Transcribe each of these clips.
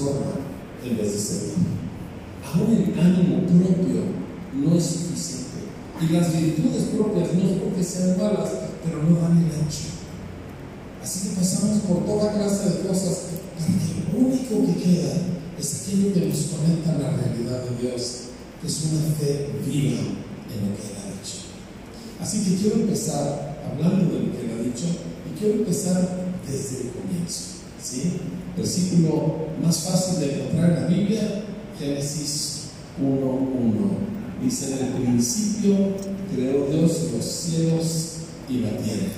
trastorna en vez de servir. Aún el ánimo propio no es suficiente. Y las virtudes propias no es porque sean malas, pero no dan el ancho. Así que pasamos por toda clase de cosas para que lo único que queda es aquello que nos conecta a la realidad de Dios, que es una fe viva en lo que Él ha dicho. Así que quiero empezar hablando de lo que Él ha dicho y quiero empezar desde el comienzo. ¿Sí? Versículo más fácil de encontrar en la Biblia, Génesis 1.1. Dice, en el principio creó Dios los cielos y la tierra.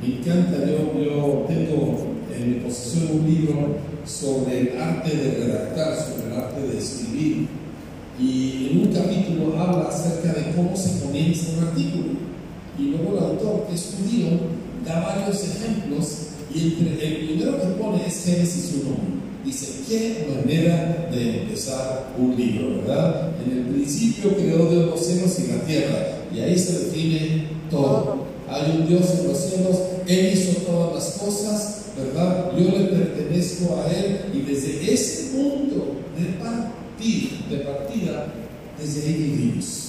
Me encanta, yo, yo tengo en mi posesión un libro sobre el arte de redactar, sobre el arte de escribir. Y en un capítulo habla acerca de cómo se comienza un artículo. Y luego el autor, que es da varios ejemplos y el primero que pone es Génesis 1. Dice, qué manera de empezar un libro, ¿verdad? En el principio creó Dios los cielos y la tierra. Y ahí se define todo. Hay un Dios en los cielos, Él hizo todas las cosas, ¿verdad? Yo le pertenezco a Él y desde ese punto de partida, de partida, desde ahí vivimos.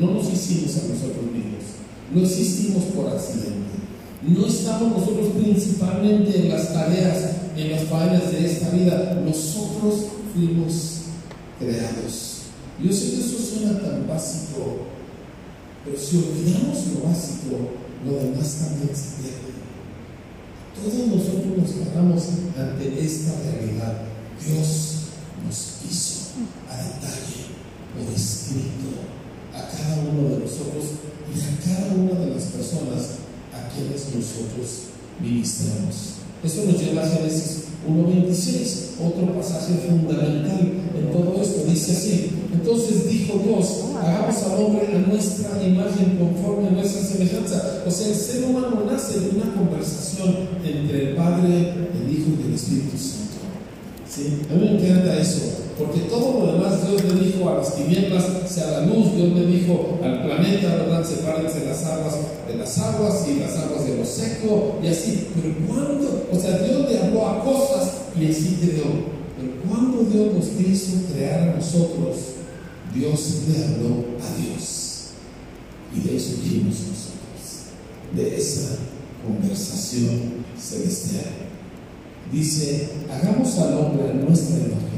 No nos hicimos a nosotros mismos, no existimos por accidente. No estamos nosotros principalmente en las tareas, en las faenas de esta vida. Nosotros fuimos creados. Yo sé que eso suena tan básico, pero si olvidamos lo básico, lo demás también se pierde. Todos nosotros nos paramos ante esta realidad. Dios nos hizo a detalle, por escrito, a cada uno de nosotros y a cada una de las personas quienes nosotros ministramos. Esto nos lleva a Génesis 1.26, otro pasaje fundamental en todo esto. Dice así, entonces dijo Dios, hagamos al hombre a nuestra imagen conforme a nuestra semejanza. O sea, el ser humano nace de una conversación entre el Padre, el Hijo y el Espíritu Santo. ¿Sí? A mí me encanta eso, porque todo lo demás Dios le dijo a las tinieblas, sea la luz, Dios le dijo al planeta, ¿verdad? Sepárense las aguas de las aguas y las aguas de lo seco y así. Pero cuando, o sea, Dios le habló a cosas y así creó. Pero cuando Dios nos quiso crear a nosotros, Dios le habló a Dios. Y de eso dijimos nosotros, de esa conversación celestial. Dice, hagamos al hombre nuestra imagen,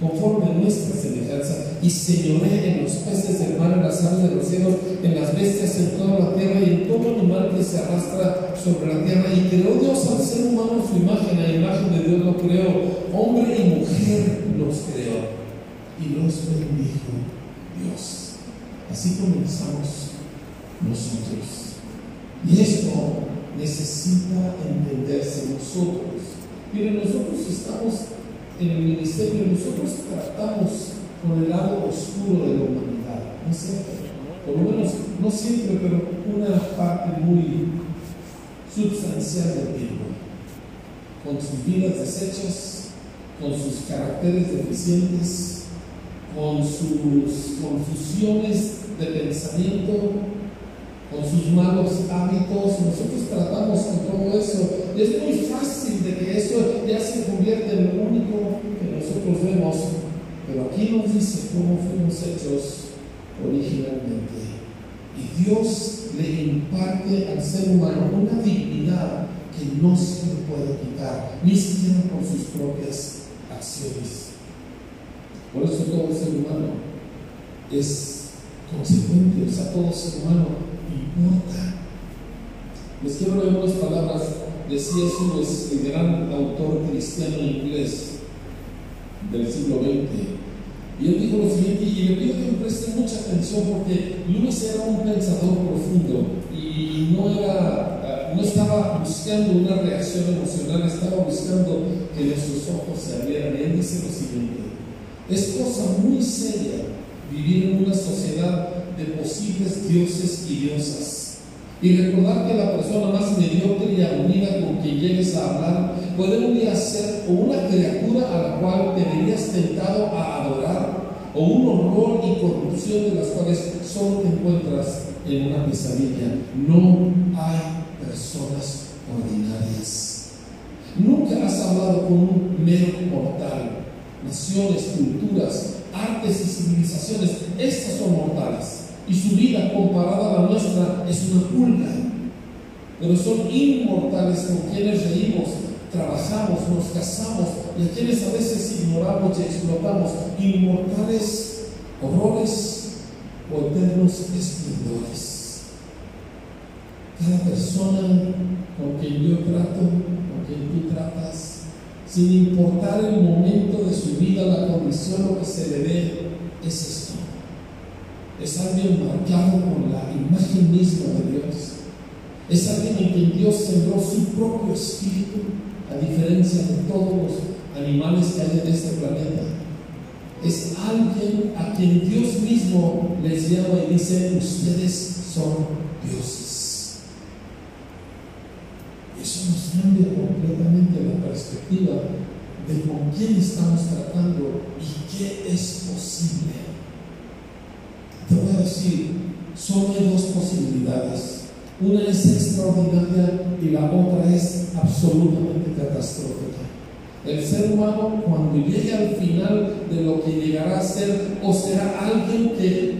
conforme a nuestra semejanza, y señoré en los peces del mar, en las aves de los cielos, en las bestias, en toda la tierra y en todo animal que se arrastra sobre la tierra. Y creó Dios al ser humano su imagen, a imagen de Dios lo creó, hombre y mujer los creó. Y los bendijo Dios. Así comenzamos nosotros. Y esto necesita entenderse nosotros. Miren, nosotros estamos en el ministerio, nosotros tratamos con el lado oscuro de la humanidad, ¿no es cierto? Por lo menos, no siempre, pero una parte muy substancial del tiempo, con sus vidas deshechas, con sus caracteres deficientes, con sus confusiones de pensamiento, con sus malos hábitos, nosotros tratamos con todo eso. Y es muy fácil de que eso ya se convierta en lo único que nosotros vemos, pero aquí nos dice cómo fuimos hechos originalmente. Y Dios le imparte al ser humano una dignidad que no se le puede quitar, ni siquiera por sus propias acciones. Por eso todo ser humano es consecuente, o sea, todo ser humano importa. Les quiero leer unas palabras de C.S. Lewis, el gran autor cristiano inglés del siglo XX. Y él dijo lo siguiente, y le pido que me presten mucha atención porque Lewis era un pensador profundo y no, era, no estaba buscando una reacción emocional, estaba buscando que nuestros ojos se abrieran. Y él dice lo siguiente, es cosa muy seria vivir en una sociedad de posibles dioses y diosas. Y recordar que la persona más mediocre y aburrida con quien llegues a hablar puede un día ser o una criatura a la cual te verías tentado a adorar, o un horror y corrupción de las cuales solo te encuentras en una pesadilla. No hay personas ordinarias. Nunca has hablado con un mero mortal. Naciones, culturas, artes y estas son mortales. Y su vida comparada a la nuestra es una pulga. Pero son inmortales con quienes reímos, trabajamos, nos casamos y a quienes a veces ignoramos y explotamos. Inmortales horrores o eternos esplendores. Cada persona con quien yo trato, con quien tú tratas, sin importar el momento de su vida, la condición, lo que se le dé, es esto. Es alguien marcado con la imagen misma de Dios. Es alguien en quien Dios sembró su propio espíritu, a diferencia de todos los animales que hay en este planeta. Es alguien a quien Dios mismo les llama y dice, ustedes son dioses. Eso nos cambia completamente la perspectiva de con quién estamos tratando y qué es posible. Te voy a decir, solo hay dos posibilidades. Una es extraordinaria y la otra es absolutamente catastrófica. El ser humano cuando llegue al final de lo que llegará a ser o será alguien que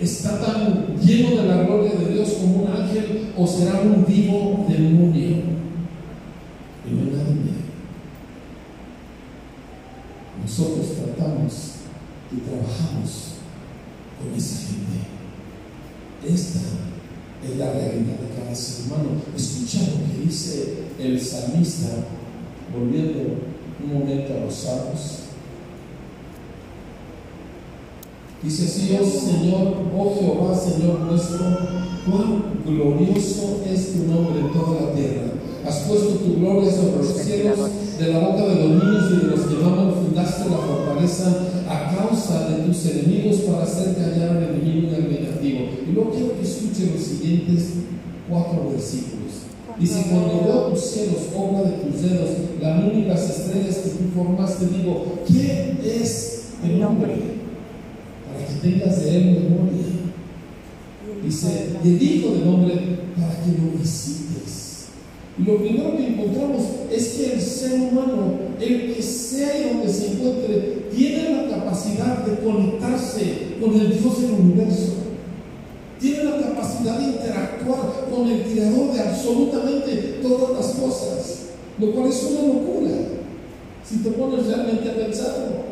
está tan lleno de la gloria de Dios como un ángel o será un vivo demonio y no hay nada Nosotros tratamos y trabajamos con esa gente. Esta es la realidad de cada ser humano. Escucha lo que dice el salmista, volviendo un momento a los salmos. Dice así, oh Señor, oh Jehová, Señor nuestro, cuán glorioso es tu nombre en toda la tierra Has puesto tu gloria sobre los cielos, de la boca de los niños y de los que maman fundaste la fortaleza a causa de tus enemigos para hacer callar al enemigo y al negativo. Y luego quiero que escuchen los siguientes cuatro versículos. Dice, cuando veo tus cielos, obra de tus dedos, y las estrellas que tú formaste, digo, ¿qué es el hombre? Para que tengas de él memoria. Dice, el Hijo del Hombre para que lo visites. Y lo primero que encontramos es que el ser humano, el que sea y donde se encuentre, tiene la capacidad de conectarse con el Dios del universo. De interactuar con el creador de absolutamente todas las cosas. Lo cual es una locura. Si te pones realmente a pensarlo.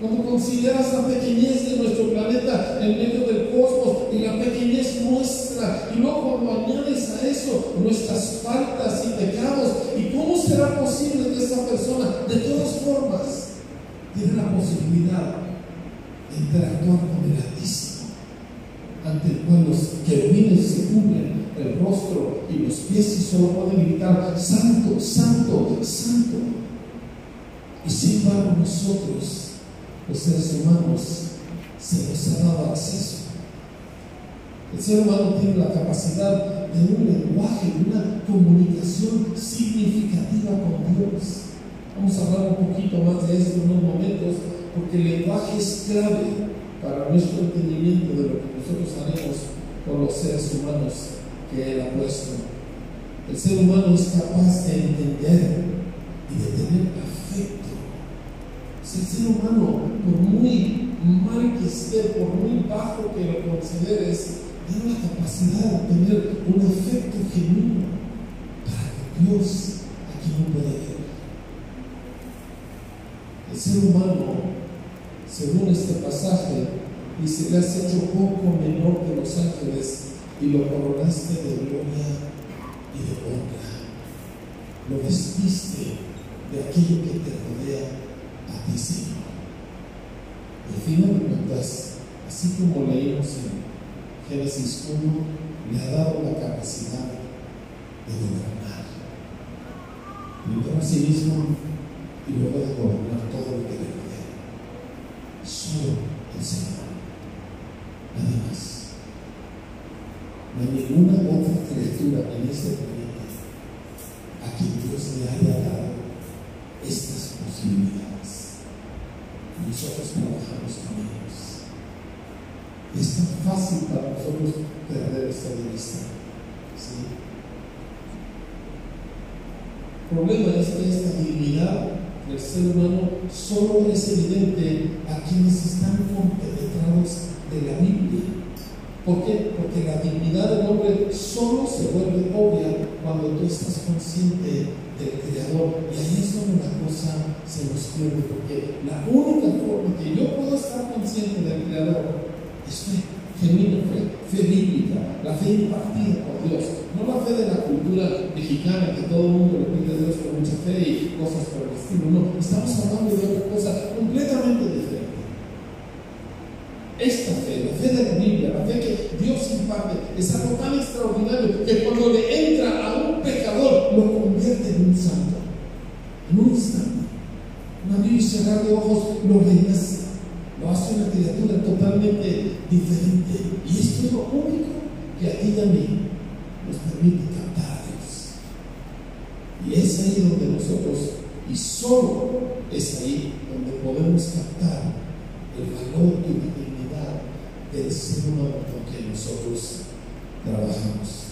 Cuando consideras la pequeñez de nuestro planeta en medio del cosmos y la pequeñez nuestra, y luego cuando añades a eso nuestras faltas y pecados, ¿y cómo será posible que esa persona, de todas formas, tiene la posibilidad de interactuar con el Altísimo, ante cual los querubines se cubren el rostro y los pies y solo pueden gritar, Santo, Santo, Santo. Y sin embargo nosotros, los seres humanos se nos ha dado acceso. El ser humano tiene la capacidad de un lenguaje, de una comunicación significativa con Dios. Vamos a hablar un poquito más de esto en unos momentos, porque el lenguaje es clave para nuestro entendimiento de lo que nosotros haremos con los seres humanos que Él ha puesto. El ser humano es capaz de entender y de tener afecto si el ser humano, por muy mal que esté, por muy bajo que lo consideres, tiene la capacidad de tener un afecto genuino para que Dios aquí no puede ver. El ser humano, según este pasaje, dice, le has hecho poco menor que los ángeles y lo coronaste de gloria y de honra. Lo vestiste de aquello que te rodea a ti, Señor. Al final de cuentas, así como leímos en Génesis 1, le ha dado la capacidad de gobernar. Primero a sí mismo y luego de gobernar todo lo que le rodea. Solo el Señor. Nada más. Ninguna otra criatura en este planeta a quien Dios le haya dado estas posibilidades nosotros trabajamos con ellos. Es tan fácil para nosotros perder esta de vista. ¿sí? problema es que esta dignidad del ser humano solo es evidente a quienes están compenetrados de la Biblia. ¿Por qué? Porque la dignidad del hombre solo se vuelve obvia cuando tú estás consciente del Creador. Y ahí es donde la cosa se nos pierde, porque la única forma que yo puedo estar consciente del Creador es fe, genuina fe, fe bíblica, la fe impartida por Dios, no la fe de la cultura mexicana que todo el mundo le pide a Dios con mucha fe y cosas por el estilo. No, estamos hablando de otra cosa completamente diferente. Esta fe, la fe de la Biblia, la fe que Dios imparte, es algo tan extraordinario que cuando le entra a un pecador lo convierte en un santo. En un instante. Un abrir y cerrar de ojos lo renace. Lo hace una criatura totalmente diferente. Y esto es lo único que a ti y a mí nos permite captar a Dios. Y es ahí donde nosotros, y solo es ahí donde podemos captar el valor y del ser con que nosotros trabajamos.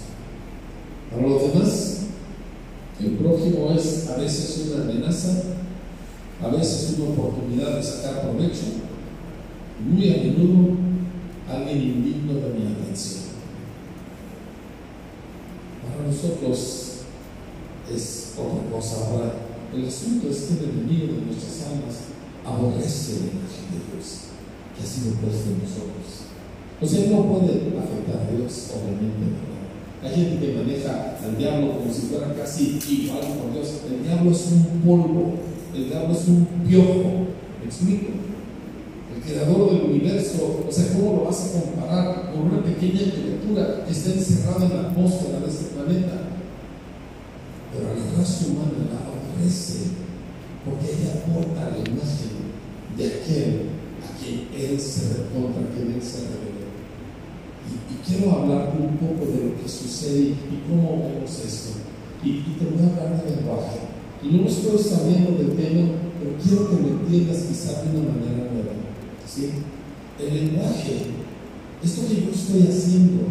Para los demás, el prójimo es a veces una amenaza, a veces una oportunidad de sacar provecho, muy a menudo alguien indigno de mi atención. Para nosotros es otra cosa. Ahora, el asunto es que el enemigo de nuestras almas aborrece imagen de Dios que ha sido puesta en nosotros. O sea, no puede afectar a Dios, obviamente. Hay gente que maneja al diablo como si fuera casi igual con Dios. El diablo es un polvo, el diablo es un piojo. ¿Me explico? El creador del universo, o sea, ¿cómo lo vas a comparar con una pequeña criatura que está encerrada en la atmósfera de este planeta? Pero la raza humana la aborrece porque ella aporta la imagen de aquel a quien él se contra quien él se reveló. Y, y, quiero hablar un poco de lo que sucede y cómo vemos esto. Y, te voy a hablar de lenguaje. Y no estoy sabiendo del tema, pero quiero que me entiendas quizá de una manera nueva. ¿sí? El lenguaje, esto que yo estoy haciendo,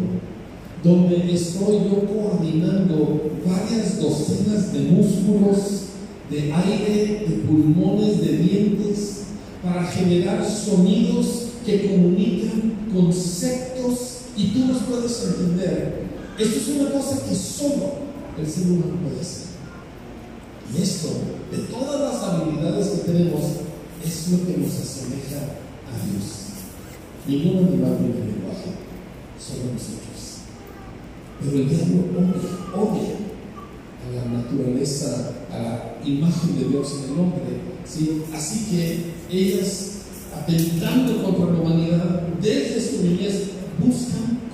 donde estoy yo coordinando varias docenas de músculos, de aire, de pulmones, de dientes, para generar sonidos que comunican conceptos y tú los puedes entender. Esto es una cosa que solo el ser humano puede hacer. Y esto, de todas las habilidades que tenemos, es lo que nos asemeja a Dios. Ningún animal tiene lenguaje, solo nosotros. Pero el diablo odia, odia a la naturaleza, a la imagen de Dios en el hombre. ¿sí? Así que ellas, atentando contra la humanidad, desde su niñez, buscan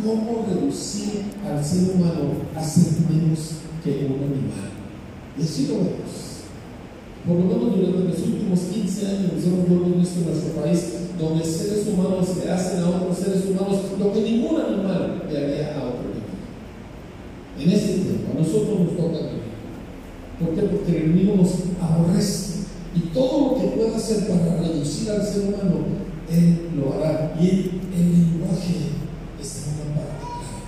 cómo reducir al ser humano a ser menos que un animal. Y así lo vemos. Por lo menos durante los últimos 15 años nosotros lo hemos en nuestro país, donde seres humanos le hacen a otros seres humanos lo que ningún animal le haría a otro animal. En este tiempo, a nosotros nos toca vivir. ¿Por qué? Porque el enemigo nos aborrece. Y todo lo que pueda hacer para reducir al ser humano, él lo hará. Y el, el lenguaje está en una parte clara.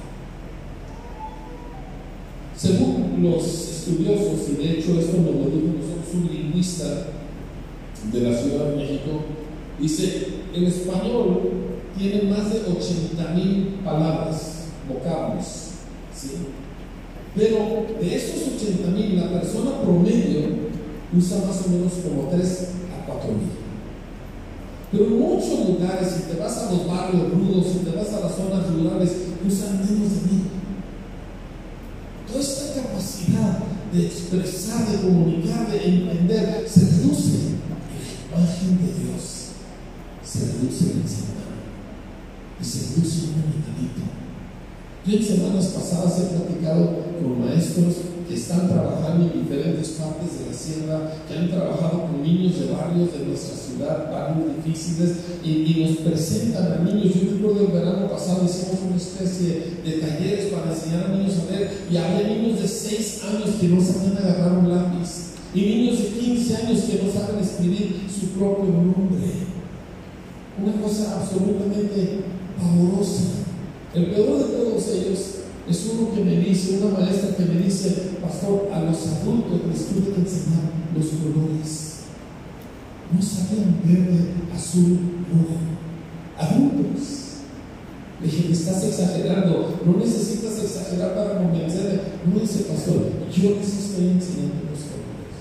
Según los estudiosos, y de hecho esto nos lo dijo nosotros un lingüista de la Dice, el español tiene más de 80 mil palabras, vocablos. Pero de esos 80 mil, la persona promedio usa más o menos como 3 a 4 mil. Pero en muchos lugares, si te vas a los barrios rudos, si te vas a las zonas rurales, usan menos de mil. Toda esta capacidad de expresar, de comunicar, de entender, se reduce. Imagen de Dios se reduce en ser humano. Y se reduce en un animalito. Yo en semanas pasadas he platicado con maestros que están trabajando en diferentes partes de la sierra, que han trabajado con niños de barrios de nuestra ciudad, barrios difíciles, y, y nos presentan a niños. Yo recuerdo el verano pasado hicimos una especie de talleres para enseñar a niños a leer, y había niños de 6 años que no sabían agarrar un lápiz, y niños de 15 años que no saben escribir su propio nombre. Una cosa absolutamente pavorosa. El peor de todos ellos Es uno que me dice, una maestra que me dice, pastor, a los adultos les tuve que enseñar los colores. No sabían verde, azul, rojo. Adultos. Le dije, estás exagerando, no necesitas exagerar para convencerme. No dice pastor, yo les estoy enseñando los colores.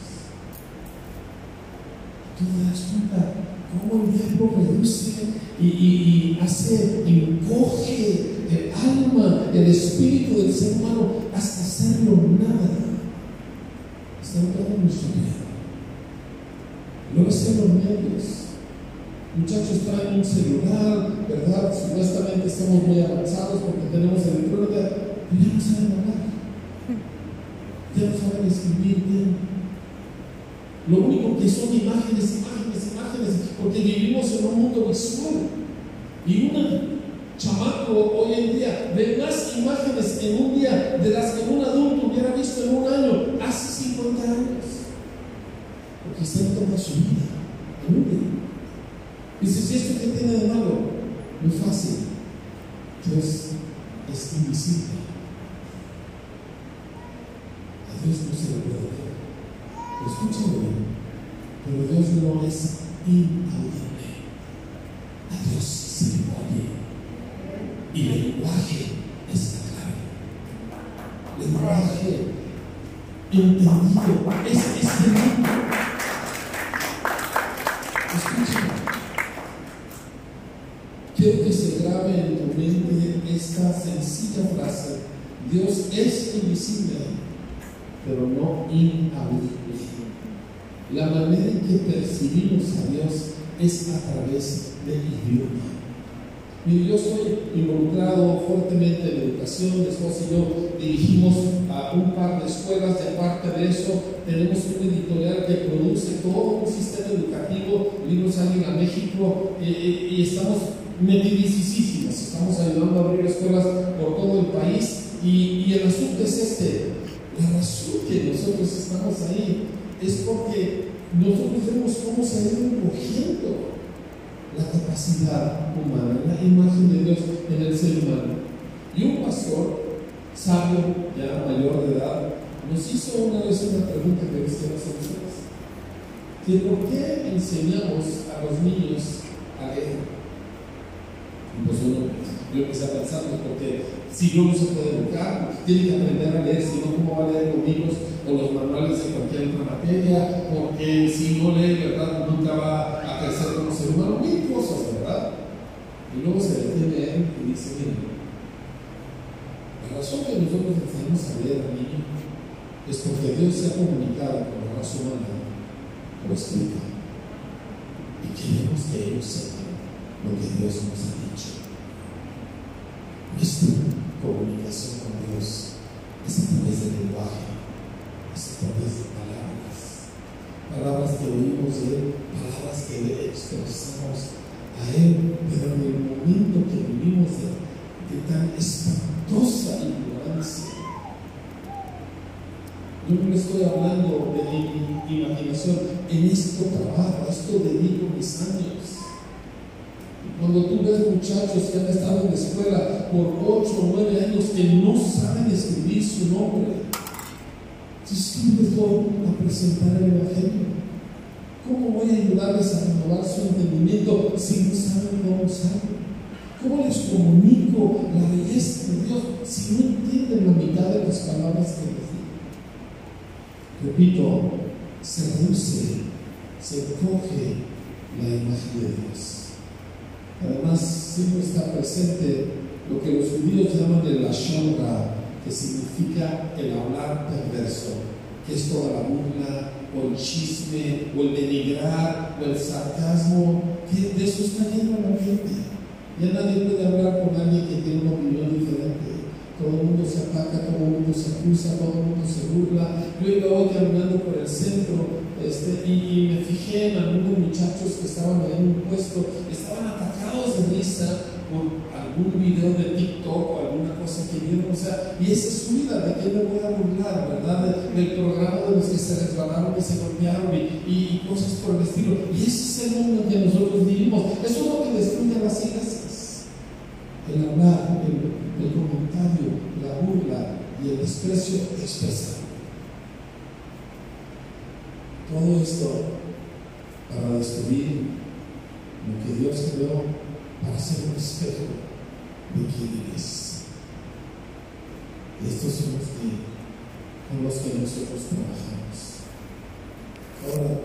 Das cuenta cómo el diablo reduce y, y, hace, encoge el alma, el espíritu del ser humano hasta hacerlo nada. Está todo nuestro vida. Luego están los medios. Muchachos traen un celular, ¿verdad? Supuestamente estamos muy avanzados porque tenemos electrónica, pero ya no saben hablar. Ya no saben escribir bien. Lo único que son imágenes, imágenes, imágenes, porque vivimos en un mundo visual. Y un chamaco hoy en día ve más imágenes en un día de las que un adulto hubiera visto en un año, hace 50 años. Porque está en toda su vida. Dices, ¿y esto qué tiene de malo? Muy fácil. Dios es invisible. A Dios no se le puede ver. Escúchame bien. Pero Dios no es inaudible. A Dios se le oye. Y el lenguaje es la clave. Lenguaje entendido. Es este mundo. Escúchame. Quiero que se grabe en tu mente esta sencilla frase. Dios es invisible, pero no inaudible. La manera en que percibimos a Dios es a través del idioma. Mire, yo estoy involucrado fuertemente en educación, mi esposa y yo dirigimos a un par de escuelas, de parte de eso tenemos un editorial que produce todo un sistema educativo, libros salen a México eh, y estamos metidicísimos, estamos ayudando a abrir escuelas por todo el país y, y el asunto es este, la razón que nosotros estamos ahí es porque nosotros vemos cómo se ha ido recogiendo la capacidad humana, la imagen de Dios en el ser humano. Y un pastor sabio, ya mayor de edad, nos hizo una vez una pregunta que les quiero hacer ustedes. ¿Por qué enseñamos a los niños a leer? Pues uno, yo empecé a pensar, porque si no, no se puede educar, tiene que aprender a leer, si no, ¿cómo va a leer los libros o los manuales de cualquier otra materia? Porque si no lee, ¿verdad? Nunca va a crecer como ser humano, mil cosas, ¿verdad? Y luego se detiene él y dice, miren, la razón que nosotros enseñamos a leer al niño es porque Dios se ha comunicado con la raza humana por escrito. Y queremos que ellos sepan lo que Dios nos ha dicho. Nuestra comunicación con Dios es a través del lenguaje, través de palabras. Palabras que oímos de Él, palabras que le expresamos a Él, pero en el momento que vivimos de, de tan espantosa ignorancia, yo no le estoy hablando de mi imaginación, en esto trabajo, esto dedico mis años. Cuando tú ves muchachos que han estado en la escuela por 8 o 9 años que no saben escribir su nombre, entonces ¿cómo les voy a presentar el Evangelio? ¿Cómo voy a ayudarles a renovar su entendimiento si no saben cómo usarlo? ¿Cómo les comunico la belleza de Dios si no entienden la mitad de las palabras que les? Repito, se reduce, se coge la imagen de Dios. Además, siempre está presente lo que los judíos llaman el lashonra, que significa el hablar perverso, que es toda la burla, o el chisme, o el denigrar, o el sarcasmo, que de eso está lleno la gente. Ya nadie puede hablar con alguien que tiene una opinión diferente. Todo el mundo se ataca, todo el mundo se acusa, todo el mundo se burla. Yo iba hoy caminando por el centro este, y, me fijé en algunos muchachos que estaban ahí en un puesto, estaban atacados de risa por algún video de TikTok y esa es su ¿de qué me voy a burlar, verdad? Del programa de los que se reclamaron y se golpearon y, cosas por el estilo. Y ese es el mundo que nosotros vivimos. Eso es lo que destruye las iglesias. El hablar, el, el comentario, la burla y el desprecio expresado. Todo esto para destruir lo que Dios creó, para ser un espejo de quién eres. Estes são os que nós que ser transformados. Ora,